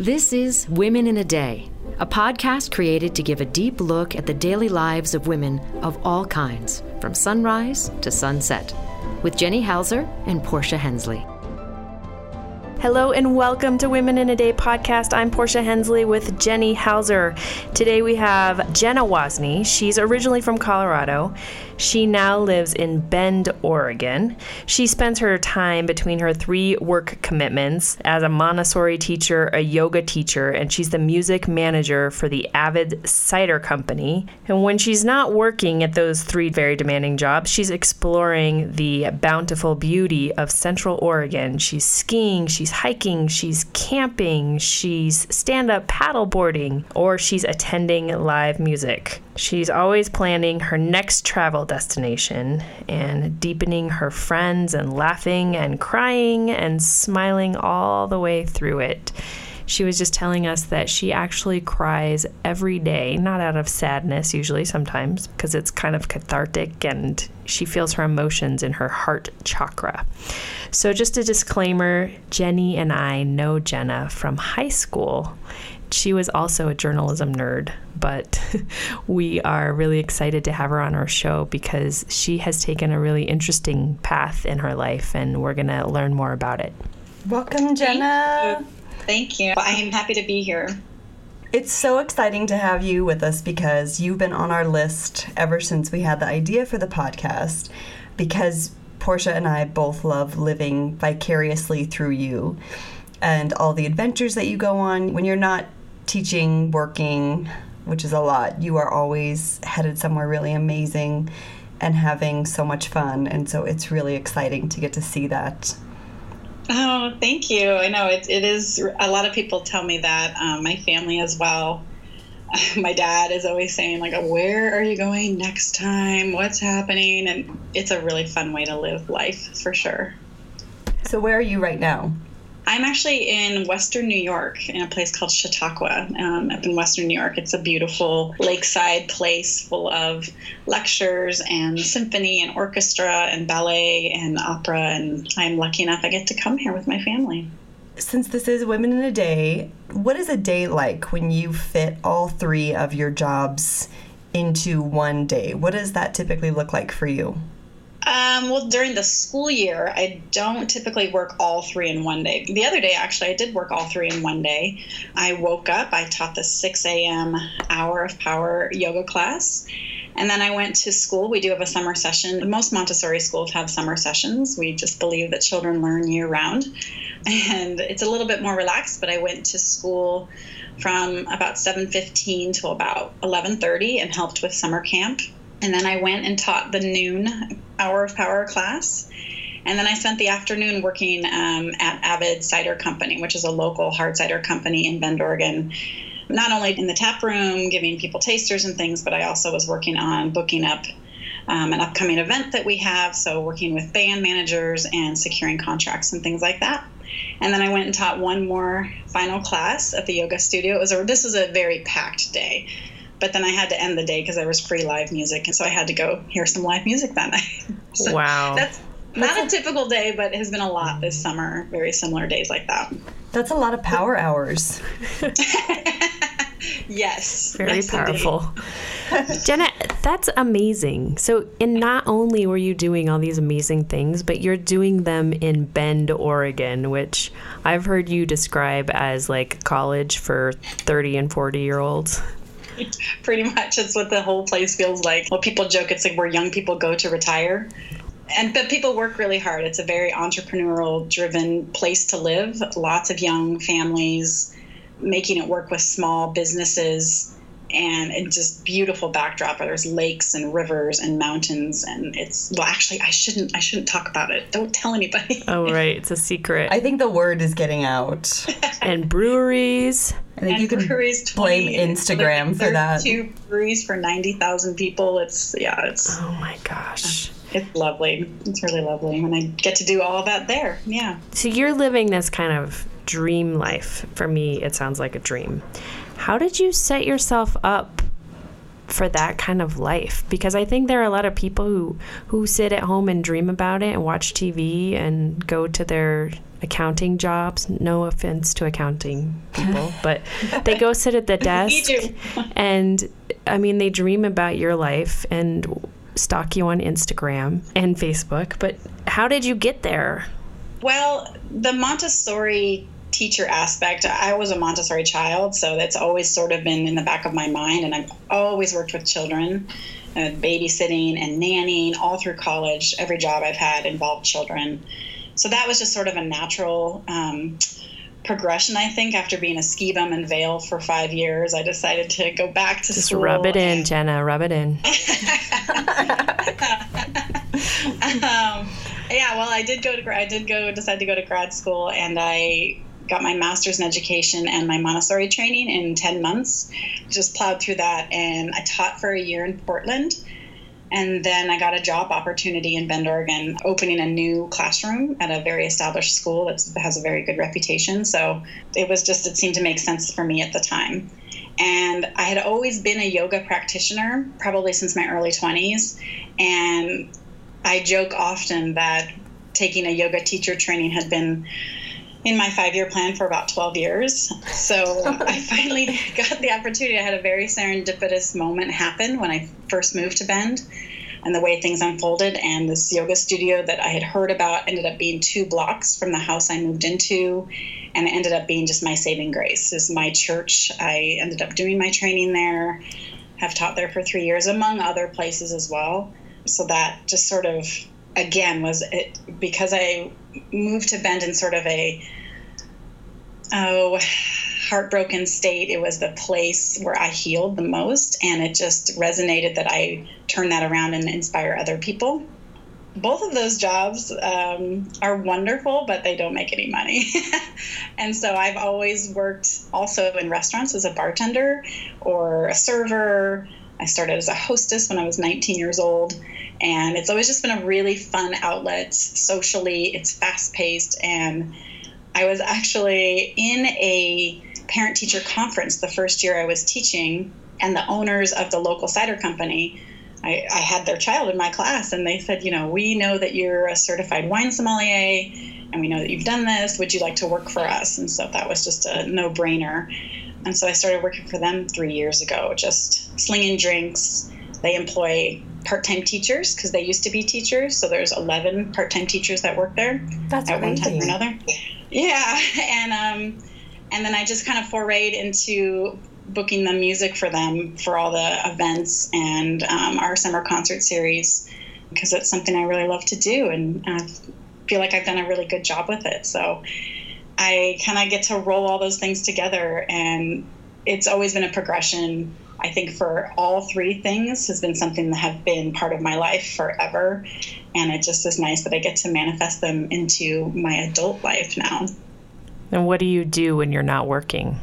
This is Women in a Day, a podcast created to give a deep look at the daily lives of women of all kinds, from sunrise to sunset, with Jenny Hauser and Portia Hensley. Hello and welcome to Women in a Day podcast. I'm Portia Hensley with Jenny Hauser. Today we have Jenna Wozni. She's originally from Colorado. She now lives in Bend, Oregon. She spends her time between her three work commitments as a Montessori teacher, a yoga teacher, and she's the music manager for the Avid Cider Company. And when she's not working at those three very demanding jobs, she's exploring the bountiful beauty of Central Oregon. She's skiing, she's hiking, she's camping, she's stand up paddleboarding, or she's attending live music. She's always planning her next travel destination and deepening her friends and laughing and crying and smiling all the way through it. She was just telling us that she actually cries every day, not out of sadness, usually, sometimes, because it's kind of cathartic and she feels her emotions in her heart chakra. So, just a disclaimer Jenny and I know Jenna from high school, she was also a journalism nerd, but we are really excited to have her on our show because she has taken a really interesting path in her life, and we're going to learn more about it. Welcome, Jenna. Thank you. I'm happy to be here. It's so exciting to have you with us because you've been on our list ever since we had the idea for the podcast. Because Portia and I both love living vicariously through you and all the adventures that you go on. When you're not teaching, working, which is a lot, you are always headed somewhere really amazing and having so much fun. And so it's really exciting to get to see that. Oh, thank you. I know it, it is. A lot of people tell me that. Um, my family as well. My dad is always saying, like, where are you going next time? What's happening? And it's a really fun way to live life for sure. So, where are you right now? I'm actually in Western New York in a place called Chautauqua, um, up in Western New York. It's a beautiful lakeside place full of lectures and symphony and orchestra and ballet and opera. And I'm lucky enough I get to come here with my family. Since this is Women in a Day, what is a day like when you fit all three of your jobs into one day? What does that typically look like for you? Um, well, during the school year, I don't typically work all three in one day. The other day, actually, I did work all three in one day. I woke up, I taught the 6 a.m. hour of power yoga class. And then I went to school. We do have a summer session. Most Montessori schools have summer sessions. We just believe that children learn year round. And it's a little bit more relaxed, but I went to school from about 7:15 to about 11:30 and helped with summer camp and then I went and taught the noon hour of power class. And then I spent the afternoon working um, at Avid Cider Company, which is a local hard cider company in Bend, Oregon. Not only in the tap room, giving people tasters and things, but I also was working on booking up um, an upcoming event that we have. So, working with band managers and securing contracts and things like that. And then I went and taught one more final class at the yoga studio. It was a, this was a very packed day but then I had to end the day because there was free live music, and so I had to go hear some live music that night. so wow, that's not a typical day, but it has been a lot this summer. Very similar days like that. That's a lot of power hours. yes, very yes, powerful. Jenna, that's amazing. So, and not only were you doing all these amazing things, but you're doing them in Bend, Oregon, which I've heard you describe as like college for 30 and 40 year olds. Pretty much, it's what the whole place feels like. Well, people joke it's like where young people go to retire. And but people work really hard. It's a very entrepreneurial driven place to live. Lots of young families making it work with small businesses and it's just beautiful backdrop there's lakes and rivers and mountains and it's well actually i shouldn't i shouldn't talk about it. Don't tell anybody. Oh right. It's a secret. I think the word is getting out. And breweries. I think and you can breweries blame instagram for that. two breweries for 90000 people. It's yeah it's oh my gosh. Uh, it's lovely. It's really lovely. And i get to do all of that there. Yeah. So you're living this kind of dream life. For me it sounds like a dream how did you set yourself up for that kind of life? Because I think there are a lot of people who who sit at home and dream about it and watch TV and go to their accounting jobs. No offense to accounting people, but they go sit at the desk and I mean they dream about your life and stalk you on Instagram and Facebook. But how did you get there? Well, the Montessori teacher aspect, I was a Montessori child, so that's always sort of been in the back of my mind, and I've always worked with children. Uh, babysitting and nannying all through college. Every job I've had involved children. So that was just sort of a natural um, progression, I think. After being a ski bum in Vail for five years, I decided to go back to just school. rub it in, Jenna. Rub it in. um, yeah, well, I did go to I did go decide to go to grad school, and I got my master's in education and my Montessori training in 10 months. Just plowed through that and I taught for a year in Portland. And then I got a job opportunity in Bend, Oregon, opening a new classroom at a very established school that has a very good reputation. So it was just, it seemed to make sense for me at the time. And I had always been a yoga practitioner, probably since my early 20s. And I joke often that taking a yoga teacher training had been in my five year plan for about 12 years. So I finally got the opportunity. I had a very serendipitous moment happen when I first moved to Bend and the way things unfolded. And this yoga studio that I had heard about ended up being two blocks from the house I moved into. And it ended up being just my saving grace. Is my church. I ended up doing my training there, have taught there for three years, among other places as well. So that just sort of again was it because I moved to Bend in sort of a oh heartbroken state. It was the place where I healed the most, and it just resonated that I turn that around and inspire other people. Both of those jobs um, are wonderful, but they don't make any money. and so I've always worked also in restaurants as a bartender or a server. I started as a hostess when I was 19 years old and it's always just been a really fun outlet socially. It's fast paced. And I was actually in a parent teacher conference the first year I was teaching, and the owners of the local cider company. I, I had their child in my class, and they said, You know, we know that you're a certified wine sommelier, and we know that you've done this. Would you like to work for us? And so that was just a no brainer. And so I started working for them three years ago, just slinging drinks. They employ part-time teachers because they used to be teachers. So there's 11 part-time teachers that work there That's at crazy. one time or another. Yeah, and um, and then I just kind of forayed into booking the music for them for all the events and um, our summer concert series because it's something I really love to do and I feel like I've done a really good job with it. So I kind of get to roll all those things together and it's always been a progression I think for all three things has been something that have been part of my life forever. And it just is nice that I get to manifest them into my adult life now. And what do you do when you're not working?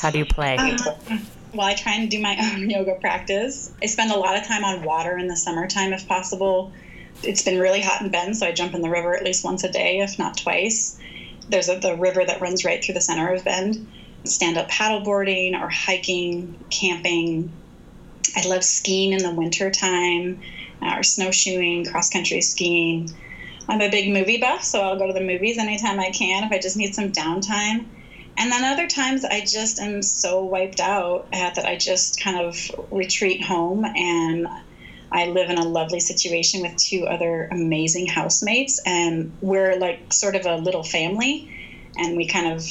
How do you play? Uh, well, I try and do my own yoga practice. I spend a lot of time on water in the summertime if possible. It's been really hot in Bend, so I jump in the river at least once a day, if not twice. There's a, the river that runs right through the center of Bend stand up paddleboarding or hiking, camping. I love skiing in the winter time uh, or snowshoeing, cross country skiing. I'm a big movie buff, so I'll go to the movies anytime I can if I just need some downtime. And then other times I just am so wiped out that I just kind of retreat home and I live in a lovely situation with two other amazing housemates and we're like sort of a little family and we kind of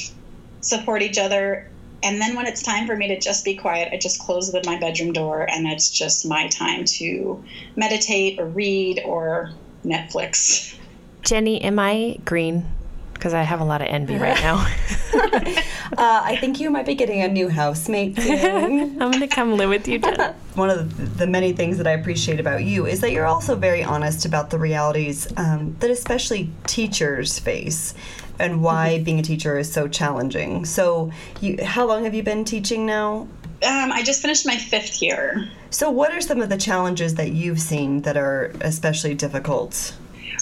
support each other. And then when it's time for me to just be quiet, I just close the, my bedroom door and it's just my time to meditate or read or Netflix. Jenny, am I green? Because I have a lot of envy right now. uh, I think you might be getting a new housemate soon. I'm going to come live with you, Jenny. One of the, the, many things that I appreciate about you is that you're also very honest about the realities um, that especially teachers face and why being a teacher is so challenging. So, you, how long have you been teaching now? Um, I just finished my fifth year. So, what are some of the challenges that you've seen that are especially difficult?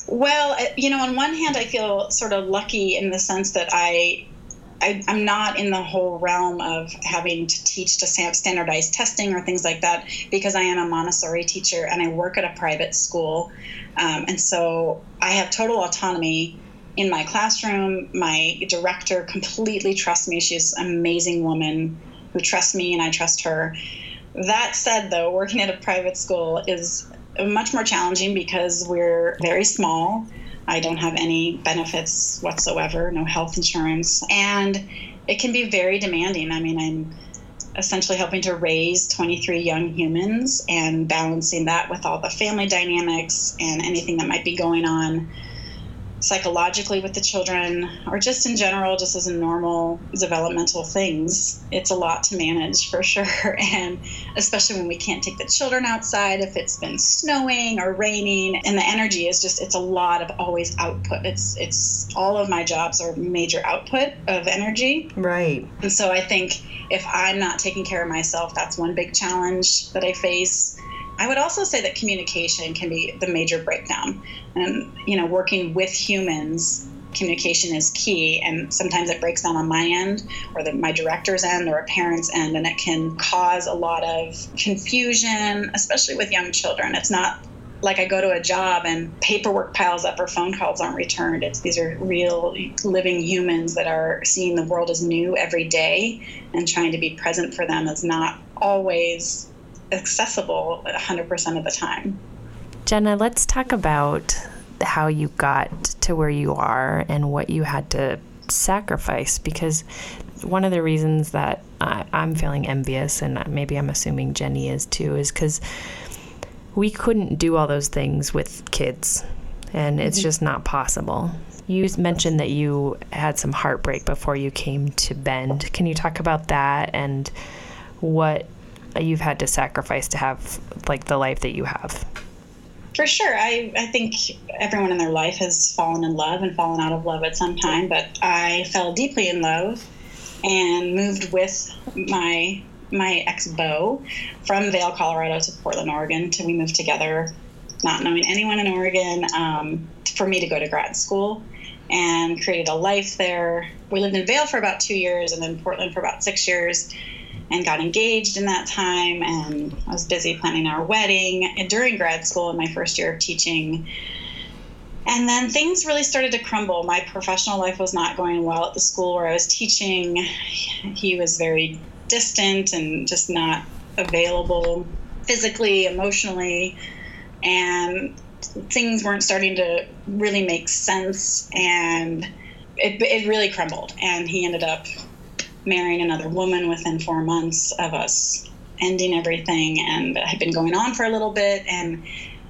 Well, you know, on one hand, I feel sort of lucky in the sense that I I, am not in the whole realm of having to teach to standardized testing or things like that because I am a Montessori teacher and I work at a private school. Um, and so I have total autonomy in my classroom. My director completely trusts me. She's an amazing woman who trusts me and I trust her. That said, though, working at a private school is much more challenging because we're very small. I don't have any benefits whatsoever, no health insurance, and it can be very demanding. I mean, I'm essentially helping to raise 23 young humans and balancing that with all the family dynamics and anything that might be going on psychologically with the children or just in general just as a normal developmental things it's a lot to manage for sure. And especially when we can't take the children outside if it's been snowing or raining and the energy is just it's a lot of always output. It's it's all of my jobs are major output of energy. Right. And so i think if i'm not taking care of myself that's one big challenge that i face I would also say that communication can be the major breakdown. And, you know, working with humans, communication is key. And sometimes it breaks down on my end or the, my director's end or a parent's end. And it can cause a lot of confusion, especially with young children. It's not like I go to a job and paperwork piles up or phone calls aren't returned. It's these are real living humans that are seeing the world as new every day and trying to be present for them is not always accessible 100% of the time. Jenna, let's talk about how you got to where you are and what you had to sacrifice because one of the reasons that I, am feeling envious and maybe I'm assuming Jenny is too is because we couldn't do all those things with kids and it's mm-hmm. just not possible. You mentioned that you had some heartbreak before you came to Bend. Can you talk about that and what you've had to sacrifice to have like the life that you have? For sure. I, I think everyone in their life has fallen in love and fallen out of love at some time, but I fell deeply in love and moved with my my ex beau from Vail Colorado to Portland, Oregon. To we moved together, not knowing anyone in Oregon, um, for me to go to grad school and created a life there. We lived in Vail for about two years and then Portland for about six years and got engaged in that time. And I was busy planning our wedding and during grad school in my first year of teaching. And then things really started to crumble. My professional life was not going well at the school where I was teaching. He was very distant and just not available physically, emotionally. And things weren't starting to really make sense. And it, it really crumbled. And he ended up marrying another woman within four months of us ending everything and had been going on for a little bit. And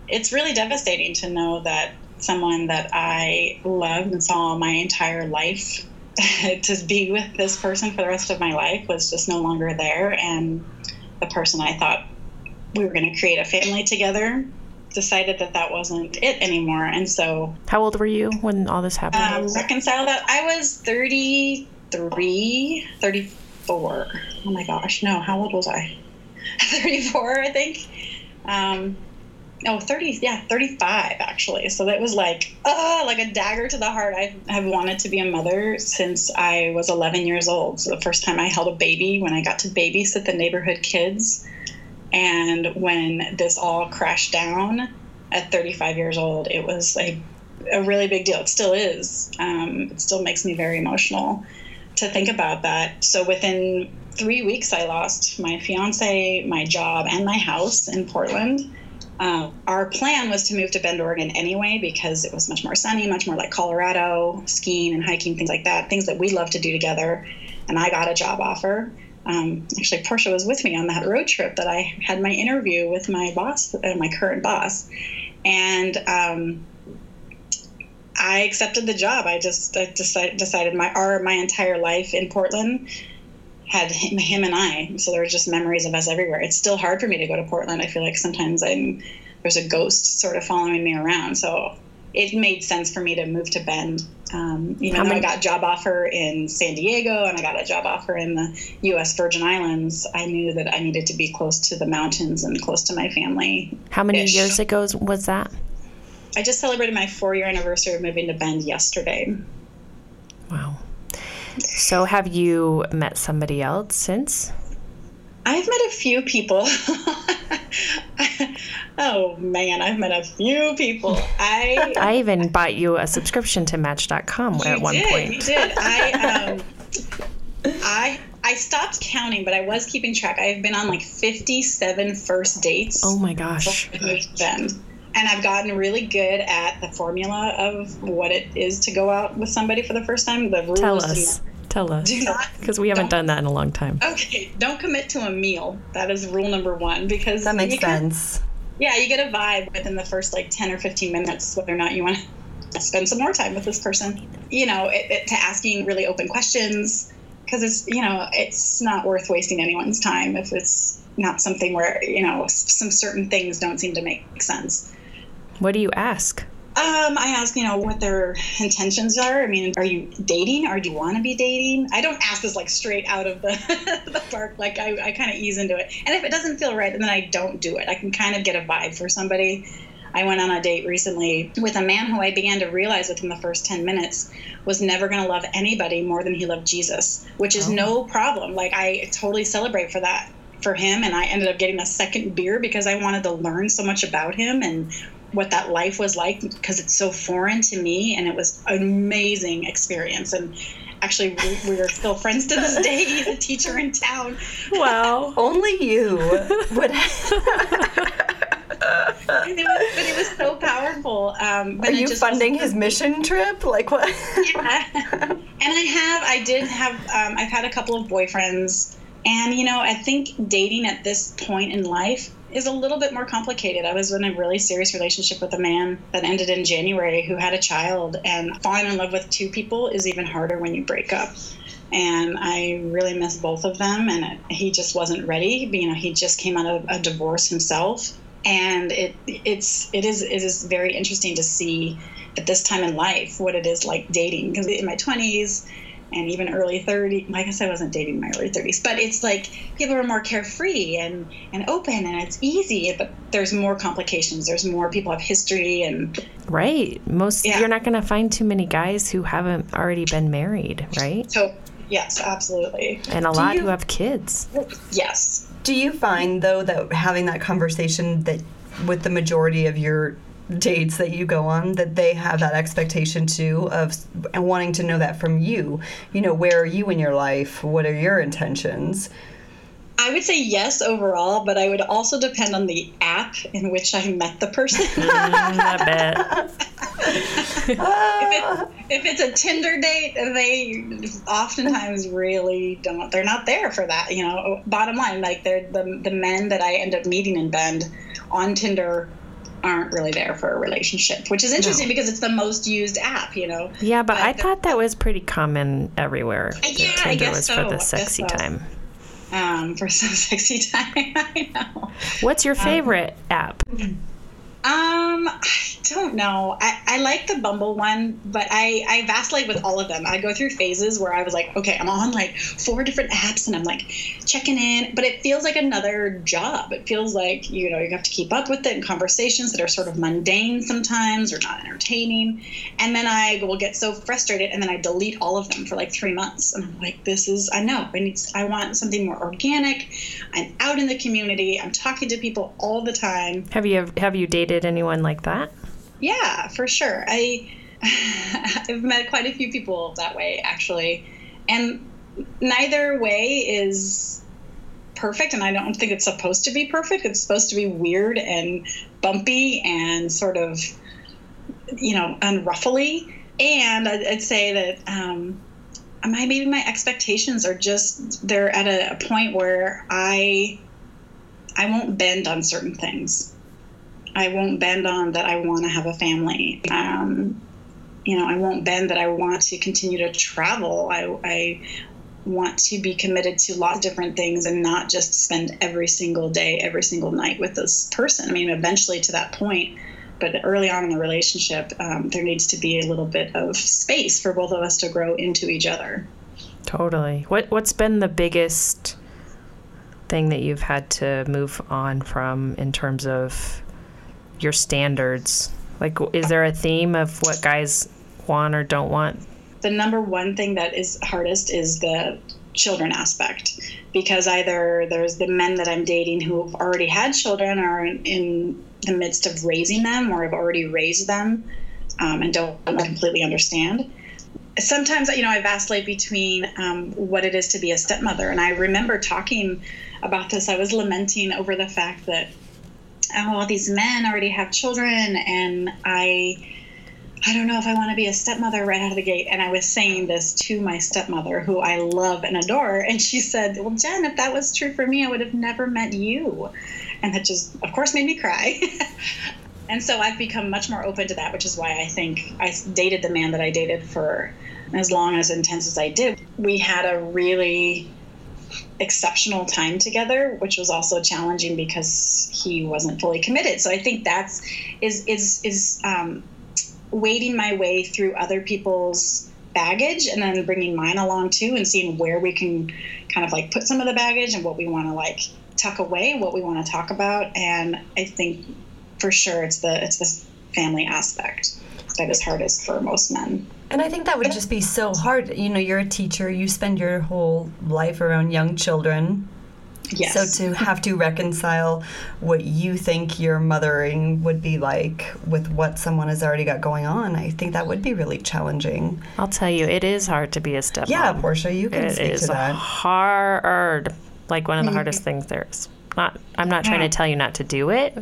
it's really devastating to know that someone that I loved and saw my entire life to be with this person for the rest of my life was just no longer there. And the person I thought we were going to create a family together decided that that wasn't it anymore. And so how old were you when all this happened? Um, reconcile that i was 30 33, 34. Oh my gosh, no, how old was I? 34, I think. Um, oh, 30, yeah, 35 actually. So that was like, uh, like a dagger to the heart. I have wanted to be a mother since I was 11 years old. So the first time I held a baby when I got to babysit the neighborhood kids. And when this all crashed down at 35 years old, it was a, a really big deal. It still is. Um, it still makes me very emotional to think about that. So within three weeks, I lost my fiance, my job, and my house in Portland. Uh, our plan was to move to Bend, Oregon anyway, because it was much more sunny, much more like Colorado, skiing and hiking, things like that, things that we love to do together. And I got a job offer. Um, actually, Portia was with me on that road trip that I had my interview with my boss, uh, my current boss. And um, I accepted the job. I just I decided, decided my our my entire life in Portland had him, him and I. So there were just memories of us everywhere. It's still hard for me to go to Portland. I feel like sometimes I'm there's a ghost sort of following me around. So it made sense for me to move to Bend. Um, even How though many- I got a job offer in San Diego and I got a job offer in the U.S. Virgin Islands, I knew that I needed to be close to the mountains and close to my family. How many years ago was that? I just celebrated my four year anniversary of moving to Bend yesterday. Wow. So, have you met somebody else since? I've met a few people. Oh man, I've met a few people. I I even bought you a subscription to Match.com at one did, point. You did. I um, I I stopped counting, but I was keeping track. I've been on like 57 first dates. Oh my gosh. Then. And I've gotten really good at the formula of what it is to go out with somebody for the first time. The rules. Tell us. not- Tell us. Do not. Because we haven't done that in a long time. Okay, don't commit to a meal. That is rule number one because That makes you can- sense. yeah, you get a vibe within the first like 10 or 15 minutes whether or not you want to spend some more time with this person. You know, it, it, to asking really open questions because it's, you know, it's not worth wasting anyone's time if it's not something where, you know, some certain things don't seem to make sense. What do you ask? Um, I ask, you know, what their intentions are. I mean, are you dating or do you want to be dating? I don't ask this like straight out of the, the park. Like I, I kind of ease into it. And if it doesn't feel right, then I don't do it. I can kind of get a vibe for somebody. I went on a date recently with a man who I began to realize within the first 10 minutes was never going to love anybody more than he loved Jesus, which is no problem. Like I totally celebrate for that for him. And I ended up getting a second beer because I wanted to learn so much about him and what that life was like because it's so foreign to me and it was an amazing experience and actually we, we are still friends to this day he's a teacher in town Wow. Only you would. it was, but it was so powerful um, but Are you just funding his mission trip? Like what? yeah. and I have, I did have, um, I've had a couple of boyfriends, and you know, I think dating at this point in life is a little bit more complicated. I was in a really serious relationship with a man that ended in January who had a child, and falling in love with two people is even harder when you break up. And I really miss both of them, and it, he just wasn't ready. You know, he just came out of a divorce himself, and it it's it is it is very interesting to see at this time in life what it is like dating because in my 20s and even early 30s i guess i wasn't dating in my early 30s but it's like people are more carefree and and open and it's easy but there's more complications there's more people have history and Right. Most Yeah. you're not going to find too many guys who haven't already been married, right? so yes absolutely And a lot you- who have kids. yes Do you find though that having that conversation that with the majority of your dates that you go on that they have that expectation too of and wanting to know that from you you know where are you in your life what are your intentions i would say yes overall but i would also depend on the app in which i met the person Mm, I bet. if, it, if it's a Tinder date, they oftentimes really don't. They're not there for that. You know, bottom line, like they're the the men that I end up meeting in Bend on Tinder aren't really there for a relationship, which is interesting because it's the most used app. You know. Yeah, but But I the- thought that was pretty common everywhere. that Yeah, I Tinder guess was so. for the sexy so. time. Um, for some sexy time, I know. What's your um, favorite app? Hmm. Um, I don't know. I, I like the Bumble one, but I, I vacillate with all of them. I go through phases where I was like, okay, I'm on like four different apps and I'm like checking in, but it feels like another job. It feels like, you know, you have to keep up with it in conversations that are sort of mundane sometimes or not entertaining. And then I will get so frustrated and then I delete all of them for like three months. And I'm like, this is, I know, I need, I want something more organic. I'm out in the community. I'm talking to people all the time. Have you have you dated anyone like that? Yeah, for sure. I I've met quite a few people that way actually, and neither way is perfect. And I don't think it's supposed to be perfect. It's supposed to be weird and bumpy and sort of, you know, unruffly. And I'd, I'd say that um, my maybe my expectations are just they're at a, a point where I I won't bend on certain things. I won't bend on that I want to have a family. Um, you know, I won't bend that I want to continue to travel. I, I want to be committed to lots of different things and not just spend every single day, every single night with this person. I mean, eventually to that point, but early on in the relationship, um, there needs to be a little bit of space for both of us to grow into each other. Totally. What what's been the biggest thing that you've had to move on from in terms of your standards? Like is there a theme of what guys want or don't want? the number one thing that is hardest is the children aspect because either there's the men that I'm dating who have already had children or are in, in the midst of raising them or have already raised them um, and don't completely understand. Sometimes, you know, I vacillate between um, what it is to be a stepmother. And I remember talking about this. I was lamenting over the fact that, oh, all these men already have children and I I don't know if I want to be a stepmother right out of the gate. And I was saying this to my stepmother, who I love and adore. And she said, Well, Jen, if that was true for me, I would have never met you. And that just, of course, made me cry. and so I've become much more open to that, which is why I think I dated the man that I dated for as long as intense as I did. We had a really exceptional time together, which was also challenging because he wasn't fully committed. So I think that's is is is um, wading my way through other people's baggage and then bringing mine along too and seeing where we can kind of like put some of the baggage and what we want to like tuck away what we want to talk about and i think for sure it's the it's the family aspect that is hardest for most men and I think that would just be so hard. You know, you're a teacher, you spend your whole life around young children. Yes. So to have to reconcile what you think your mothering would be like with what someone has already got going on, I think that would be really challenging. I'll tell you, it is hard to be a stepmom. Yeah, Portia, you can it speak to that. It is hard, like one of the mm-hmm. hardest things there is. Not, I'm not trying to tell you not to do it.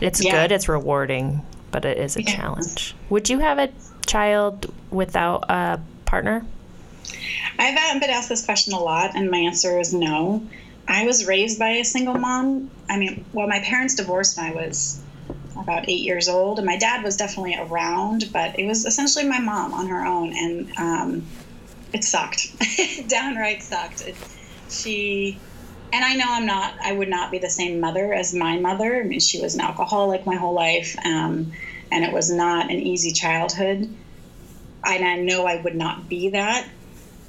It's yeah. good, it's rewarding, but it is a yes. challenge. Would you have a child without a partner? I've been asked this question a lot, and my answer is no. I was raised by a single mom. I mean, well, my parents divorced when I was about eight years old, and my dad was definitely around, but it was essentially my mom on her own, and um, it sucked. Downright sucked. It, she, and I know I'm not, I would not be the same mother as my mother. I mean, she was an alcoholic my whole life, um, and it was not an easy childhood. And I know I would not be that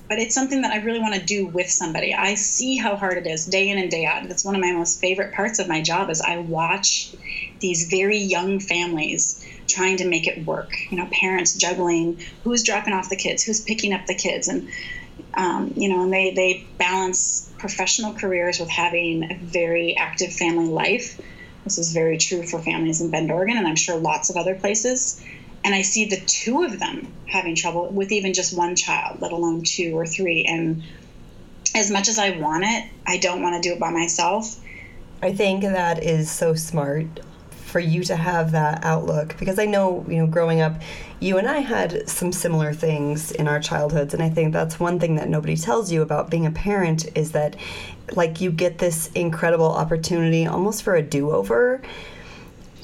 but it's something that I really want to do with somebody. I see how hard it is day in and day out. That's one of my most favorite parts of my job is I watch these very young families trying to make it work. You know, parents juggling who's dropping off the kids, who's picking up the kids, and um, you know, and they they balance professional careers with having a very active family life. This is very true for families in Bend, Oregon, and I'm sure lots of other places and I see the two of them having trouble with even just one child, let alone two or three. And as much as I want it, I don't want to do it by myself. I think that is so smart for you to have that outlook because I know, you know, growing up, you and I had some similar things in our childhoods and I think that's one thing that nobody tells you about being a parent is that like you get this incredible opportunity almost for a do-over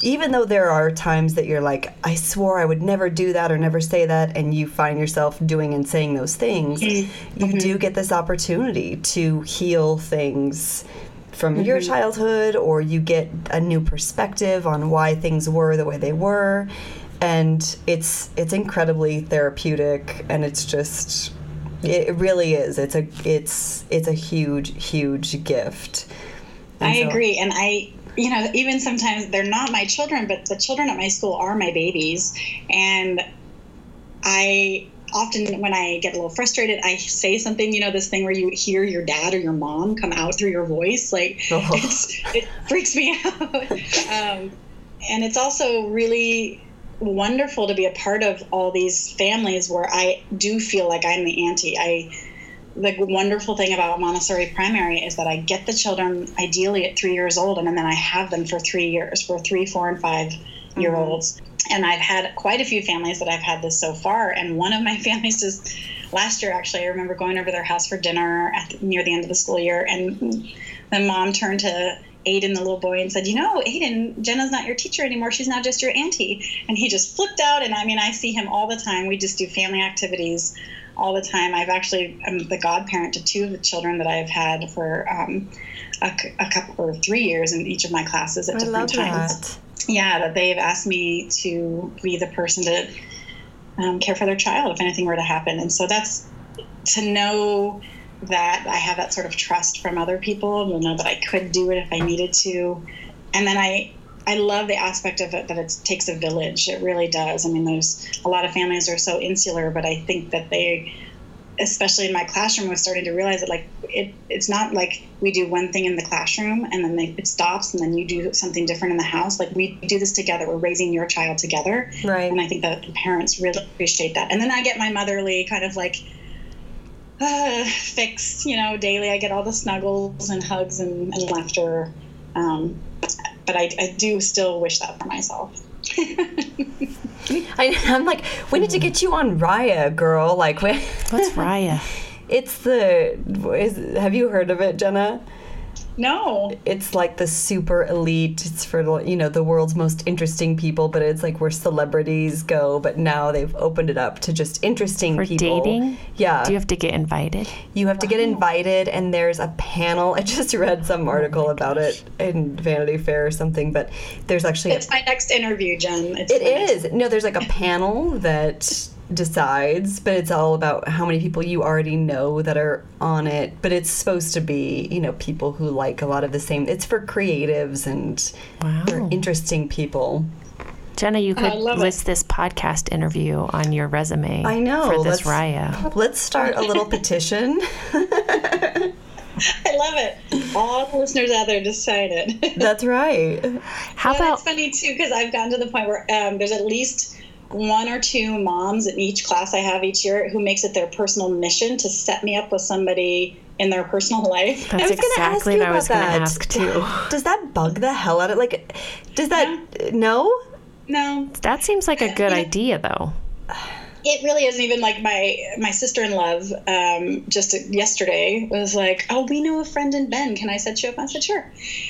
even though there are times that you're like, I swore I would never do that or never say that, and you find yourself doing and saying those things, mm-hmm. you do get this opportunity to heal things from mm-hmm. your childhood, or you get a new perspective on why things were the way they were, and it's it's incredibly therapeutic, and it's just it really is. It's a it's it's a huge huge gift. And I so, agree, and I you know, even sometimes they're not my children, but the children at my school are my babies. And I often, when I get a little frustrated, I say something, you know, this thing where you hear your dad or your mom come out through your voice. Like, oh. it freaks me out. um, and it's also really wonderful to be a part of all these families where I do feel like I'm the auntie. I, the wonderful thing about Montessori primary is that I get the children ideally at three years old, and then I have them for three years for three, four, and five year olds. Mm-hmm. And I've had quite a few families that I've had this so far. And one of my families is last year, actually, I remember going over their house for dinner at, near the end of the school year, and the mom turned to Aiden, the little boy, and said, "You know, Aiden, Jenna's not your teacher anymore. She's now just your auntie." And he just flipped out. And I mean, I see him all the time. We just do family activities all the time. I've actually I'm the godparent to two of the children that I've had for um, a, a, couple or three years in each of my classes at I different times. That. Yeah, that they've asked me to be the person to um, care for their child if anything were to happen, and so that's to know that I have that sort of trust from other people, to know that I could do it if I needed to, and then I I love the aspect of it that it takes a village. It really does. I mean, there's a lot of families are so insular, but I think that they especially in my classroom, was starting to realize that like it, it's not like we do one thing in the classroom and then they, it stops and then you do something different in the house. Like we do this together. We're raising your child together, Right. And I think that the parents really appreciate that. And then I get my motherly kind of like uh, fix, you know, daily. I get all the snuggles and hugs and, and laughter. Um, but I, I do still wish that for myself. I, I'm like, we need to get you on Raya, girl. Like, What's Raya? it's the. Is, have you heard of it, Jenna? No. It's like the super elite. It's for the you know the world's most interesting people, but it's like where celebrities go. But now they've opened it up to just interesting For people. dating? Yeah, Do you have to get invited? You have to get invited, and there's a panel. I just read some oh article about it in Vanity Fair or something, but there's actually a It's my next interview, Jen. It's It my next- No, there's like a panel that decides, but it's all about how many people you already know that are on it. But it's supposed to be, you know, people who like a lot of the same. It's for creatives and for Wow. interesting people. Jenna, you could I love it. list this podcast interview on your resume. I know. For this let's- Raya. Let's start a little petition. I love it. All the listeners out there, just sign it. That's right. How Well, about it's funny too because I've gotten to the point where um, there's at least one or two moms in each class I have each year who makes it their personal mission to set me up with somebody in their personal life. that's I was gonna exactly ask you what I was going to ask too. Does that bug the hell out of like? Does that no? No, That seems like a good idea, though. it really isn't even like my my sister in love um, just yesterday was like oh we know a friend in bend can i set you up i said sure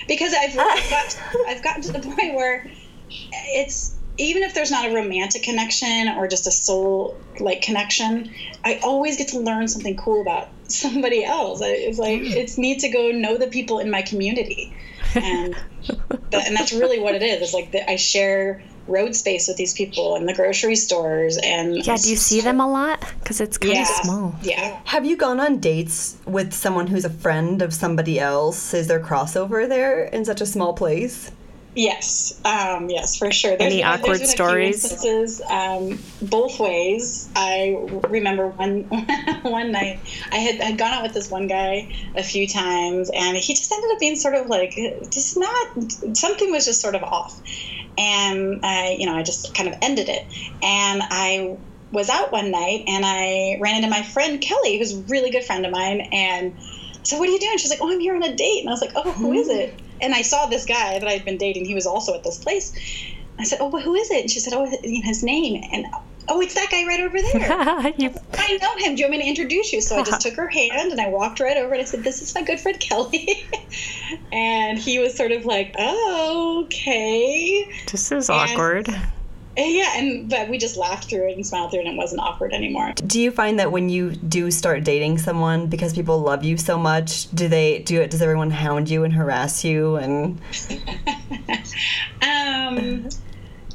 because i've, I've got i've gotten to the point where it's even if there's not a romantic connection or just a soul like connection i always get to learn something cool about somebody else it's like mm. it's neat to go know the people in my community and that, and that's really what it is it's like that i share road space with these people in the grocery stores and Yeah, do you see them a lot? Because it's kind yeah of small. yeah Have you gone on dates with someone who's a friend of somebody else? Is there crossover there in such a small place? Yes, um, yes, for sure. Any been- awkward been a few stories? instances, um, both ways. I remember one one night I had had gone out with this one guy a few times, and he just ended up being sort of like just not something was just sort of off, and I you know I just kind of ended it, and I was out one night and I ran into my friend Kelly, who's a really good friend of mine, and so what are you doing? She's like, oh, I'm here on a date, and I was like, oh, who is it? And I saw this guy that I'd been dating. He was also at this place. I said, oh, well, who is it? And she said, oh, his name, and oh, it's that guy right over there. you, I know him. Do you want me to introduce you? So I just took her hand and I walked right over and I said, This is my good friend Kelly. and he was sort of like, Oh, okay. this is awkward. And yeah, and but we just laughed through it and smiled through it and it wasn't awkward anymore. Do you find that when you do start dating someone because people love you so much, do they do it? Does everyone hound you and harass you? And Um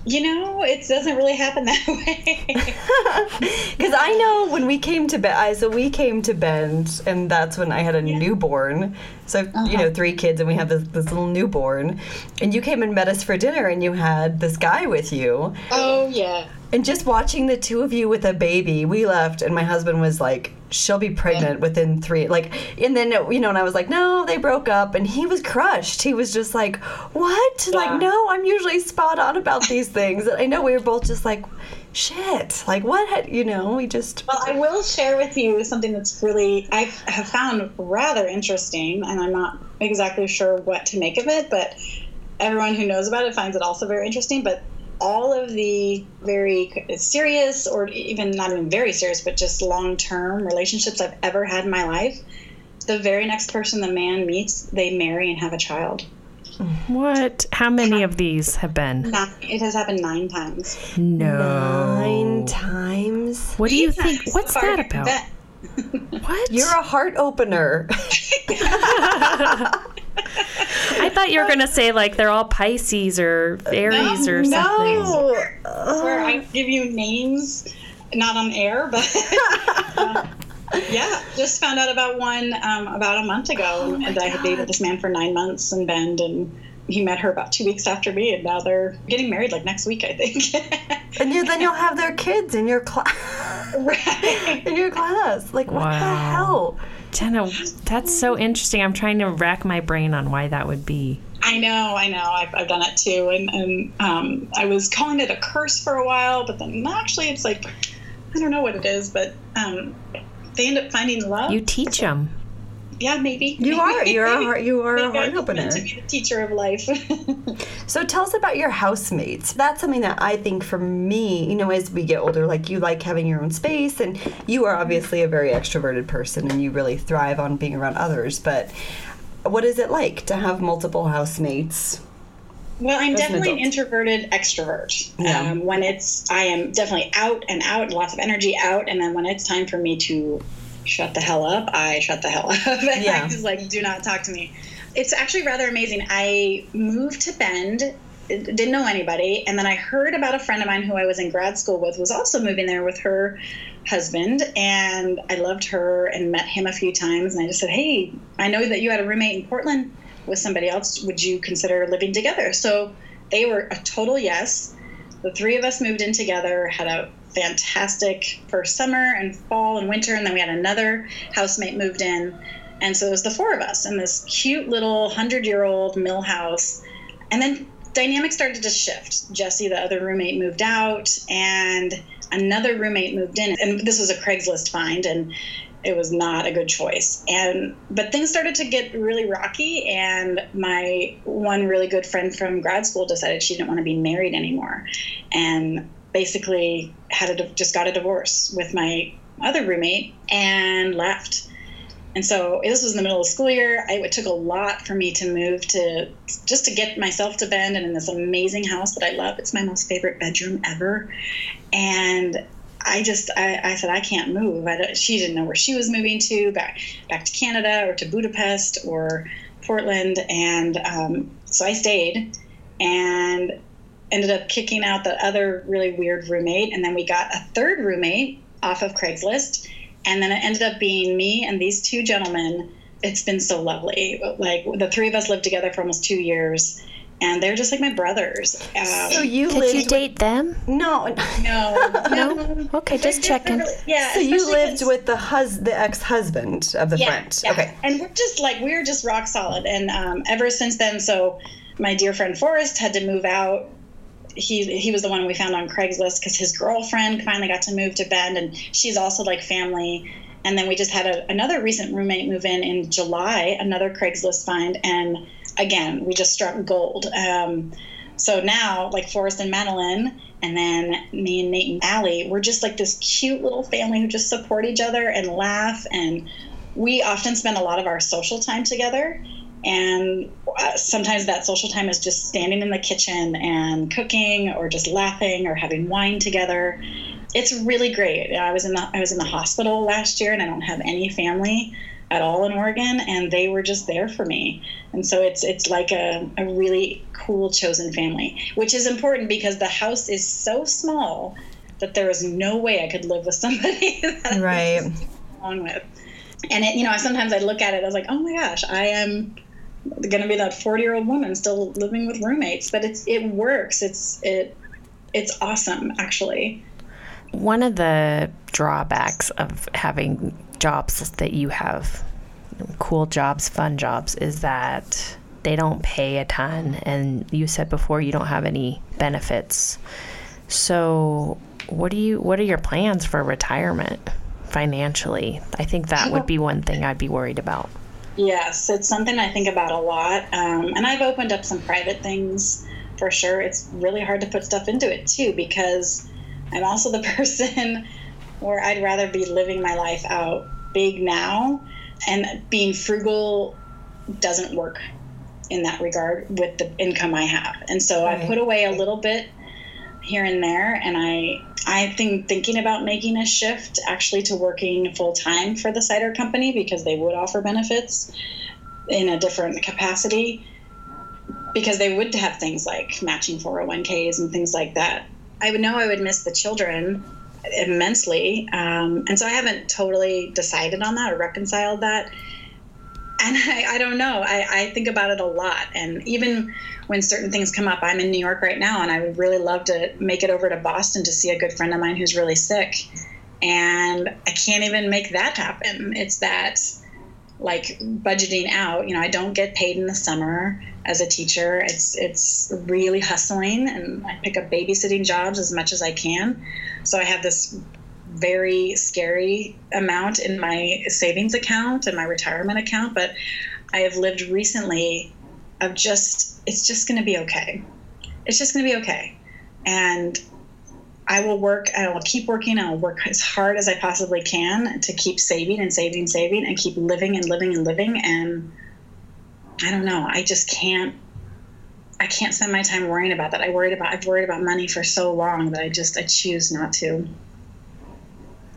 you know, it doesn't really happen that way. because I know when we came to Bend, so we came to Bend, and that's when I had a newborn. So you know, uh-huh. three kids, and we have this, this little newborn. And you came and met us for dinner, and you had this guy with you. oh yeah. And just watching the two of you with a baby, we left, and my husband was like, "She'll be pregnant within three. Like, and then you know, and I was like, "No, they broke up," and he was crushed. He was just like, "What? Yeah. Like, no, I'm usually spot on about these things." And I know we were both just like, "Shit! Like, what? Had, you know, we just." Well, I will share with you something that's really I have found rather interesting, and I'm not exactly sure what to make of it, but everyone who knows about it finds it also very interesting. But all of the very serious, or even not even very serious, but just long term relationships I've ever had in my life, the very next person the man meets, they marry and have a child. What? How many of these have been? Nine, it has happened nine times. No. Nine times. What do you Nine think? What's so far. that about? That- What? You're a heart opener. I thought you were gonna say like they're all Pisces or Aries or something. no. where I give you names, not on air, but uh, yeah, just found out about one um, about a month ago, and I had dated this man for nine months in Bend, and he met her about two weeks after me, and now they're getting married like next week, I think. and you, then you'll have their kids in your class. right. In your class. Like, what wow. the hell? Jenna, that's so interesting. I'm trying to rack my brain on why that would be. I know, I know. I've, I've done it too. And, and um, I was calling it a curse for a while, but then actually it's like, I don't know what it is, but um, they end up finding love. You teach them yeah, maybe. You are. You're a you are a heart opener. To be the teacher of life. so tell us about your housemates. That's something that I think for me, you know, as we get older, like you like having your own space, and you are obviously a very extroverted person, and you really thrive on being around others. But what is it like to have multiple housemates? Well, I'm definitely an, an, introverted extrovert. Yeah. Um, when it's, I am definitely out and out, lots of energy out, and then when it's time for me to shut the hell up, I shut the hell up. yeah. I was like, do not talk to me. It's actually rather amazing. I moved to Bend, didn't know anybody, and then I heard about a friend of mine who I was in grad school with was also moving there with her husband, and I loved her and met him a few times. And I just said, hey, I know that you had a roommate in Portland with somebody else. Would you consider living together? So they were a total yes. The three of us moved in together, had a fantastic first summer and fall and winter, and then we had another housemate moved in. And so it was the four of us in this cute little hundred year old mill house. And then dynamics started to shift. Jesse, the other roommate, moved out, and another roommate moved in. And this was a Craigslist find, and it was not a good choice. And but things started to get really rocky, and my one really good friend from grad school decided she didn't want to be married anymore, and basically had a just got a divorce with my other roommate and left. And so this was in the middle of school year. I, it took a lot for me to move to just to get myself to Bend and in this amazing house that I love. It's my most favorite bedroom ever. And I just I, I said I can't move. I she didn't know where she was moving to back back to Canada or to Budapest or Portland. And um, so I stayed. And ended up kicking out the other really weird roommate. And then we got a third roommate off of Craigslist. And then it ended up being me and these two gentlemen. It's been so lovely. Like the three of us lived together for almost two years. And they're just like my brothers. Um, so you did you date them? No, no, no. Okay, just checking. Yeah. So you lived with the hus the ex husband of the yeah, friend. Yeah. Okay. And we're just like we're just rock solid. And um, ever since then, so my dear friend Forrest had to move out he he was the one we found on Craigslist because his girlfriend finally got to move to Bend, and she's also like family. And then we just had a, another recent roommate move in in July, another Craigslist find, and again we just struck gold. Um, so now, like Forrest and Madeline, and then me and Nate and Allie, we're just like this cute little family who just support each other and laugh. And we often spend a lot of our social time together. And uh, sometimes that social time is just standing in the kitchen and cooking or just laughing or having wine together. It's really great. I was in the I was in the hospital last year and I don't have any family at all in Oregon and they were just there for me. And so it's it's like a, a really cool chosen family, which is important because the house is so small that there is no way I could live with somebody that right. along with. And it, you know, sometimes I look at it, I was like, oh my gosh, I am going to be that 40 year old woman still living with roommates but it's it works it's it it's awesome actually one of the drawbacks of having jobs that you have cool jobs fun jobs is that they don't pay a ton and you said before you don't have any benefits so what do you what are your plans for retirement financially i think that would be one thing i'd be worried about Yes, it's something I think about a lot. Um, and I've opened up some private things for sure. It's really hard to put stuff into it too because I'm also the person where I'd rather be living my life out big now and being frugal doesn't work in that regard with the income I have. And so right. I put away a little bit here and there and I I think thinking about making a shift actually to working full time for the cider company because they would offer benefits in a different capacity because they would have things like matching 401ks and things like that. I would know I would miss the children immensely. Um, and so I haven't totally decided on that or reconciled that. and I, I don't know. I, I think about it a lot. And even when certain things come up, I'm in New York right now, and I would really love to make it over to Boston to see a good friend of mine who's really sick. And I can't even make that happen. It's that like budgeting out. You know, I don't get paid in the summer as a teacher. It's it's really hustling, and I pick up babysitting jobs as much as I can. So I have this very scary amount in my savings account and my retirement account, but I have lived recently of just, it's just going to be okay. It's just going to be okay. And I will work, I will keep working, I'll work as hard as I possibly can to keep saving and saving, saving, and keep living and living and living. And I don't know, I just can't. I can't spend my time worrying about that. I worried about I've worried about money for so long that I just I choose not to.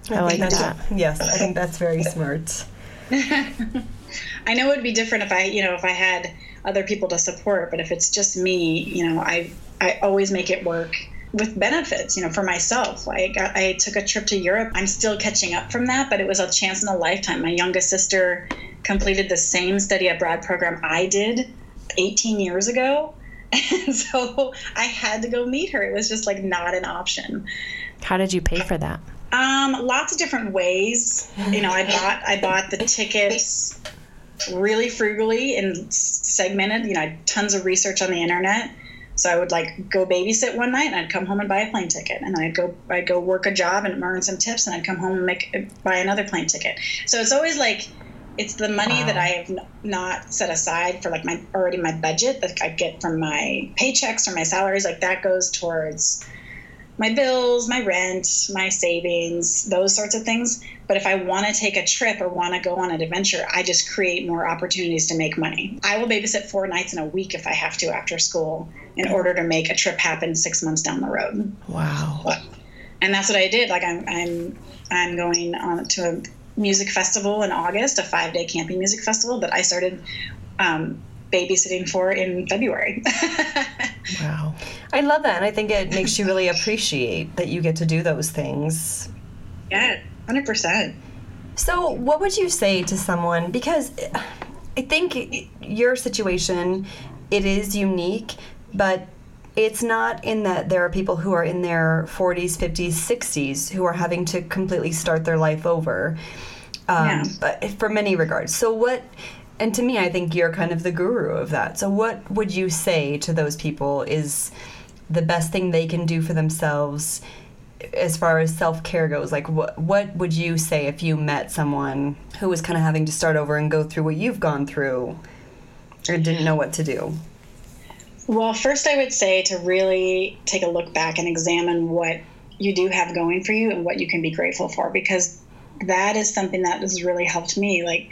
I, I like that. Yes, I think that's very smart. I know it would be different if I, you know, if I had other people to support, but if it's just me, you know, I I always make it work with benefits, you know, for myself. I got, I took a trip to Europe. I'm still catching up from that, but it was a chance in a lifetime. My youngest sister completed the same study abroad program I did 18 years ago. And so I had to go meet her. It was just like not an option. How did you pay for that? Um, lots of different ways. You know, I bought I bought the tickets really frugally and segmented. You know, I had tons of research on the internet. So I would like go babysit one night, and I'd come home and buy a plane ticket, and then I'd go I'd go work a job and earn some tips, and I'd come home and make buy another plane ticket. So it's always like it's the money wow. that I have not set aside for like my already my budget that I get from my paychecks or my salaries. Like that goes towards my bills, my rent, my savings, those sorts of things. But if I want to take a trip or want to go on an adventure, I just create more opportunities to make money. I will babysit four nights in a week if I have to after school in order to make a trip happen six months down the road. Wow. And that's what I did. Like I'm I'm I'm going on to a music festival in August, a five day camping music festival that I started um, babysitting for in February. wow. I love that. And I think it makes you really appreciate that you get to do those things. Yeah, 100%. So, what would you say to someone? Because I think your situation, it is unique, but it's not in that there are people who are in their 40s, 50s, 60s who are having to completely start their life over. Um, yeah. But for many regards. So, what and to me, I think you're kind of the guru of that. So, what would you say to those people is the best thing they can do for themselves as far as self care goes? Like, what what would you say if you met someone who was kind of having to start over and go through what you've gone through, or didn't know what to do? Well, first, I would say to really take a look back and examine what you do have going for you and what you can be grateful for, because that is something that has really helped me. Like,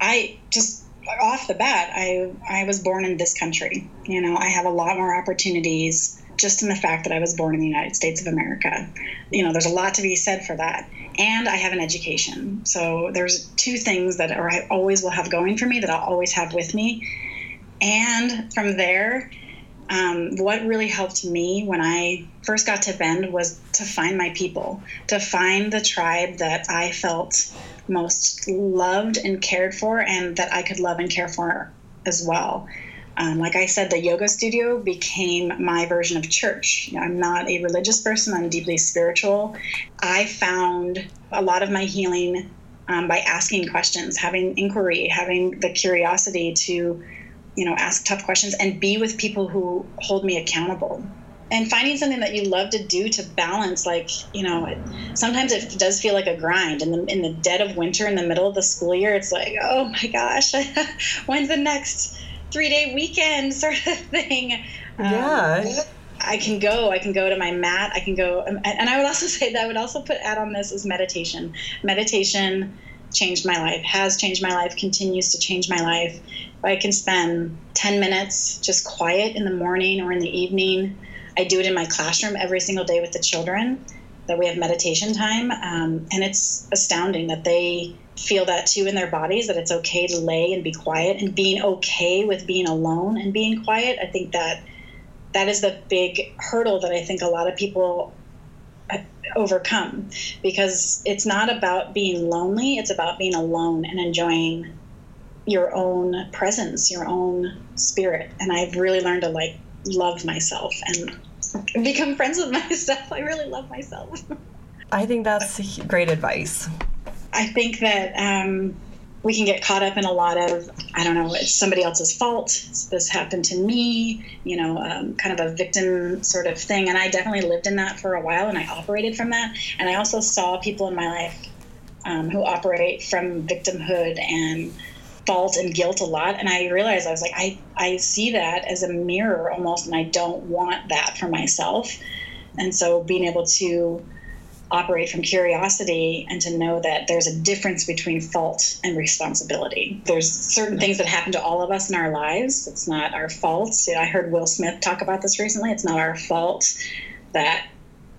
I just off the bat, I I was born in this country. You know, I have a lot more opportunities just in the fact that I was born in the United States of America. You know, there's a lot to be said for that. And I have an education. So there's two things that are, I always will have going for me that I'll always have with me. And from there, um, what really helped me when I first got to Bend was to find my people, to find the tribe that I felt most loved and cared for, and that I could love and care for as well. Um, like I said, the yoga studio became my version of church. You know, I'm not a religious person, I'm deeply spiritual. I found a lot of my healing um, by asking questions, having inquiry, having the curiosity to, you know, ask tough questions and be with people who hold me accountable and finding something that you love to do to balance like you know sometimes it does feel like a grind in the in the dead of winter in the middle of the school year it's like oh my gosh when's the next three day weekend sort of thing yeah um, I can go. I can go to my mat. I can go, and I would also say that I would also put add on this is meditation. Meditation changed my life. Has changed my life. Continues to change my life. I can spend ten minutes just quiet in the morning or in the evening, I do it in my classroom every single day with the children. That we have meditation time, um, and it's astounding that they feel that too in their bodies. That it's okay to lay and be quiet, and being okay with being alone and being quiet. I think that that is the big hurdle that I think a lot of people uh, overcome because it's not about being lonely; it's about being alone and enjoying your own presence, your own spirit. And I've really learned to like love myself and become friends with myself. I really love myself. I think that's great advice. I think that um, we can get caught up in a lot of, I don't know, it's somebody else's fault. This happened to me, you know, um, kind of a victim sort of thing. And I definitely lived in that for a while and I operated from that. And I also saw people in my life um, who operate from victimhood and fault and guilt a lot. And I realized I was like, I, I see that as a mirror almost, and I don't want that for myself. And so being able to operate from curiosity and to know that there's a difference between fault and responsibility. There's certain things that happen to all of us in our lives. It's not our fault. I heard Will Smith talk about this recently. It's not our fault that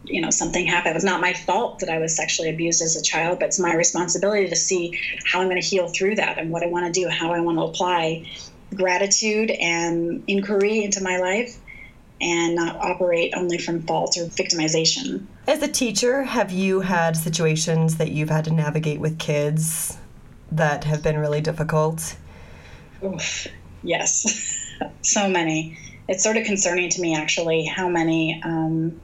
you know something happened. It was not my fault that I was sexually abused as a child, but it's my responsibility to see how I'm going to heal through that and what I want to do, how I want to apply gratitude and inquiry into my life and not operate only from fault or victimization. As a teacher, have you had situations that you've had to navigate with kids that have been really difficult? Oof, yes, so many. It's sort of concerning to me, actually, how many um,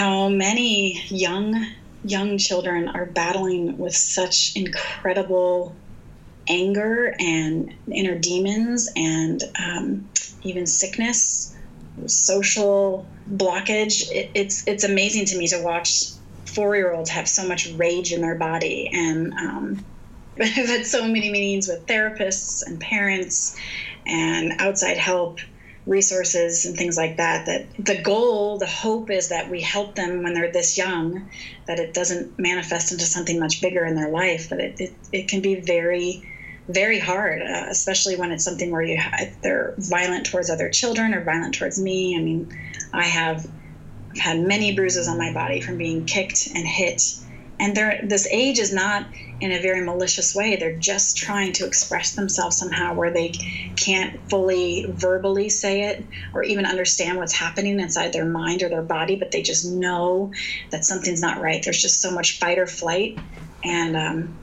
how many young young children are battling with such incredible anger and inner demons and um, even sickness, social blockage. It, it's it's amazing to me to watch four year olds have so much rage in their body and. Um, I've had so many meetings with therapists and parents and outside help resources and things like that that the goal the hope is that we help them when they're this young that it doesn't manifest into something much bigger in their life but it, it, it can be very very hard, uh, especially when it's something where you ha- they're violent towards other children or violent towards me. I mean, I have had many bruises on my body from being kicked and hit, and they're, this age is not in a very malicious way. They're just trying to express themselves somehow where they can't fully verbally say it or even understand what's happening inside their mind or their body, but they just know that something's not right. There's just so much fight or flight, and um,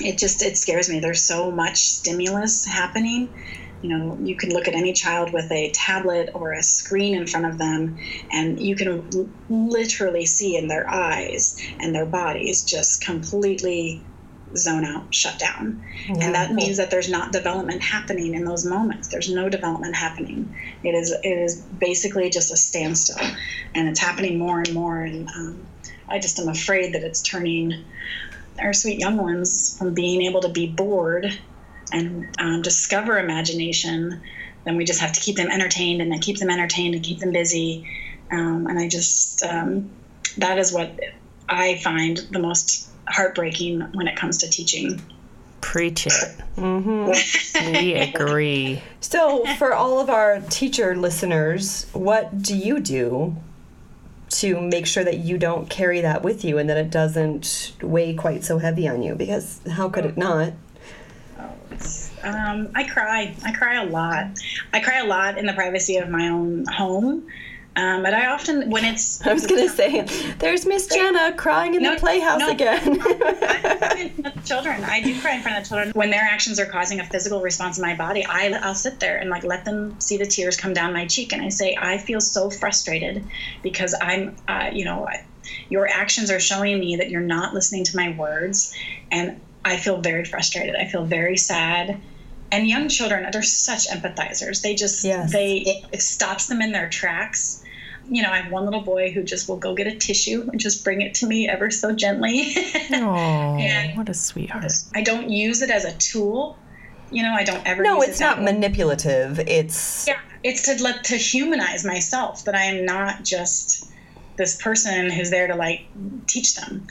it just it scares me there's so much stimulus happening you know you can look at any child with a tablet or a screen in front of them and you can literally see in their eyes and their bodies just completely zone out shut down. Yeah. and that means that there's not development happening in those moments. There's no development happening. It is it is basically just a standstill and it's happening more and more and um, i just am afraid that it's turning our sweet young ones from being able to be bored and um, discover imagination, then we just have to keep them entertained and then keep them entertained and keep them busy. Um, and I just, um, that is what I find the most heartbreaking when it comes to teaching. Preach it. Mm-hmm. we agree. So, for all of our teacher listeners, what do you do to make sure that you don't carry that with you and that it doesn't weigh quite so heavy on you because how could it not? Um, I cry. I cry a lot. I cry a lot in the privacy of my own home. Um, but I often, when it's. I was going to say, there's Miss Jenna crying in no, the playhouse no, again. I children. I do cry in front of children. When their actions are causing a physical response in my body, I, I'll sit there and like let them see the tears come down my cheek. And I say, I feel so frustrated because I'm, uh, you know, your actions are showing me that you're not listening to my words. And I feel very frustrated. I feel very sad and young children they're such empathizers they just yes. they it stops them in their tracks you know, I have one little boy who just will go get a tissue and just bring it to me ever so gently. Oh, what a sweetheart! I don't use it as a tool. You know, I don't ever. No, it's not manipulative. It's yeah, it's to let to humanize myself that I am not just this person who's there to like teach them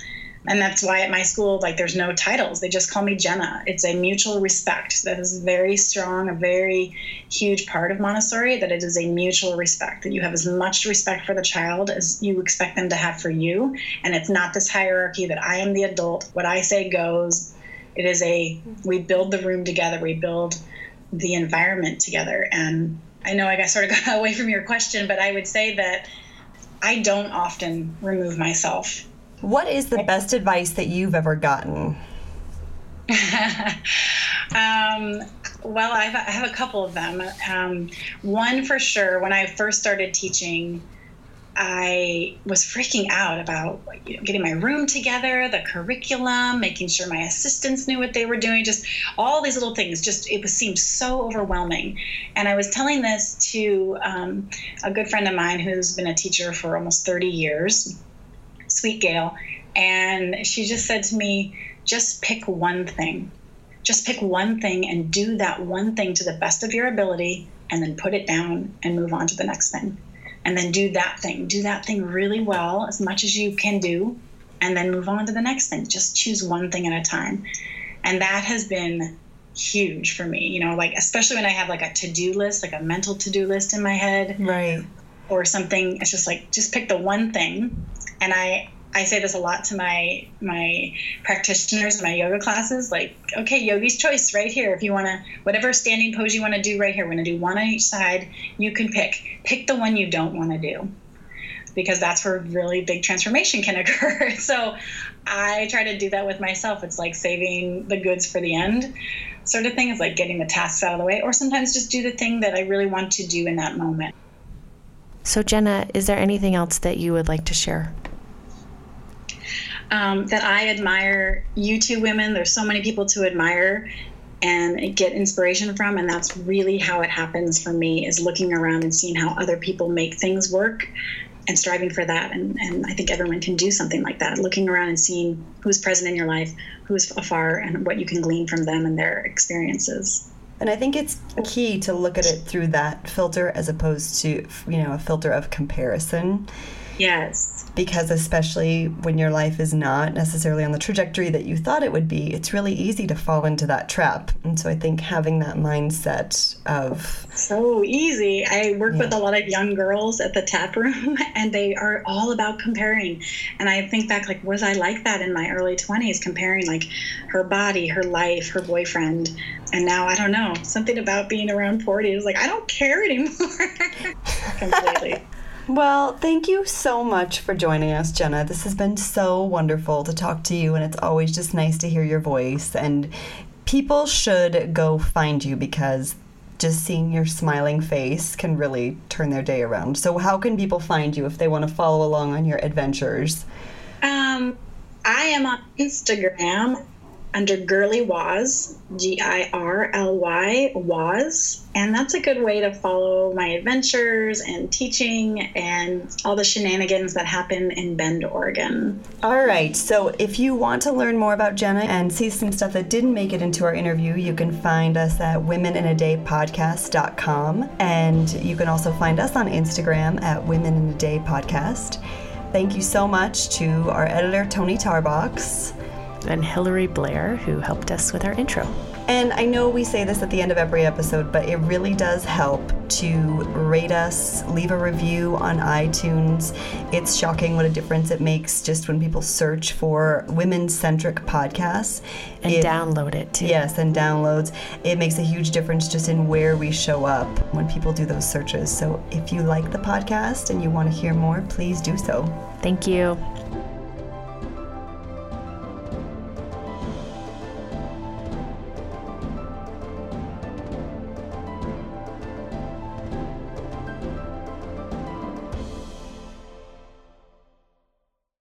and that's why at my school like there's no titles. They just call me jenna. It's a mutual respect that is very strong a very huge part of montessori that it is a mutual respect that you have as much respect for the child as you expect them to have for you. And it's not this hierarchy that i am the adult what i say goes. It is a we build the room together we build the environment together. And i know i got sort of got away from your question but i would say that i don't often remove myself what is the best advice that you've ever gotten? um, well, I have, I have, a couple of them. Um, one for sure, when I first started teaching, I was freaking out about you know, getting my room together, the curriculum, making sure my assistants knew what they were doing, just all these little things. Just it was seemed so overwhelming. And I was telling this to um, a good friend of mine who's been a teacher for almost 30 years, Sweet Gail, and she just said to me, "Just pick one thing. Just pick one thing and do that one thing to the best of your ability, and then put it down and move on to the next thing." and then do that thing. Do that thing really well, as much as you can do, and then move on to the next thing. Just choose one thing at a time. And that has been huge for me, you know, like especially when I have like a to do list, like a mental to do list in my head. Right. Or something. It's just like, just pick the one thing. And I, I say this a lot to my my practitioners my yoga classes like okay yogi's choice right here. If you want to whatever standing pose you want to do right here we're going to do one on each side. You can pick pick the one you don't want to do. Because that's where really big transformation can occur. So i try to do that with myself. It's like saving the goods for the end sort of thing. It's like getting the tasks out of the way or sometimes just do the thing that i really want to do in that moment. So jenna is there anything else that you would like to share um, that I admire you two women. There's so many people to admire and get inspiration from, and that's really how it happens for me is looking around and seeing how other people make things work and striving for that. And, and I think everyone can do something like that, looking around and seeing who's present in your life, who's afar, and what you can glean from them and their experiences. And I think it's key to look at it through that filter as opposed to, you know, a filter of comparison. Yes because especially when your life is not necessarily on the trajectory that you thought it would be, it's really easy to fall into that trap. And so I think having that mindset of so easy. I work yeah. with a lot of young girls at the tap room and they are all about comparing. And I think back like was I like that in my early 20s comparing like her body, her life, her boyfriend. And now I don't know, something about being around 40 is like I don't care anymore. Completely. Well, thank you so much for joining us, Jenna. This has been so wonderful to talk to you, and it's always just nice to hear your voice. And people should go find you because just seeing your smiling face can really turn their day around. So, how can people find you if they want to follow along on your adventures? Um, I am on Instagram under Girly Waz, G I R L Y Waz. And that's a good way to follow my adventures and teaching and all the shenanigans that happen in Bend, Oregon. All right. So if you want to learn more about Jenna and see some stuff that didn't make it into our interview, you can find us at womeninadaypodcast.com. And you can also find us on Instagram at Women in a Day Podcast. Thank you so much to our editor, Tony Tarbox and Hillary Blair, who helped us with our intro. And I know we say this at the end of every episode, but it really does help to rate us, leave a review on iTunes. It's shocking what a difference it makes just when people search for women centric podcasts. And it, download it too. Yes, and downloads. It makes a huge difference just in where we show up when people do those searches. So if you like the podcast and you want to hear more, please do so. Thank you.